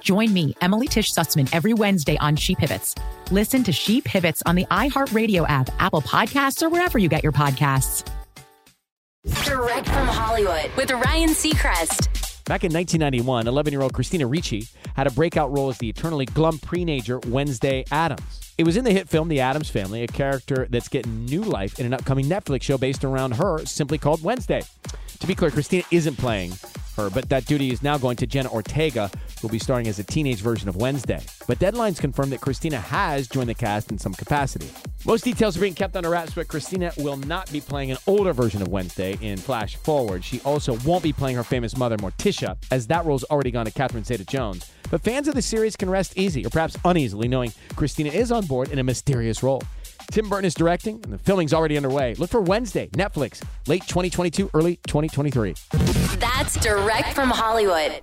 Join me, Emily Tish Sussman, every Wednesday on She Pivots. Listen to She Pivots on the iHeartRadio app, Apple Podcasts, or wherever you get your podcasts. Direct from Hollywood with Ryan Seacrest. Back in 1991, 11 year old Christina Ricci had a breakout role as the eternally glum teenager Wednesday Addams. It was in the hit film The Addams Family, a character that's getting new life in an upcoming Netflix show based around her, simply called Wednesday. To be clear, Christina isn't playing her, but that duty is now going to Jenna Ortega, who will be starring as a teenage version of Wednesday. But deadlines confirm that Christina has joined the cast in some capacity. Most details are being kept under wraps, but Christina will not be playing an older version of Wednesday in Flash Forward. She also won't be playing her famous mother, Morticia, as that role's already gone to Catherine Zeta Jones. But fans of the series can rest easy, or perhaps uneasily, knowing Christina is on board in a mysterious role. Tim Burton is directing, and the filming's already underway. Look for Wednesday, Netflix, late 2022, early 2023. That's direct from Hollywood.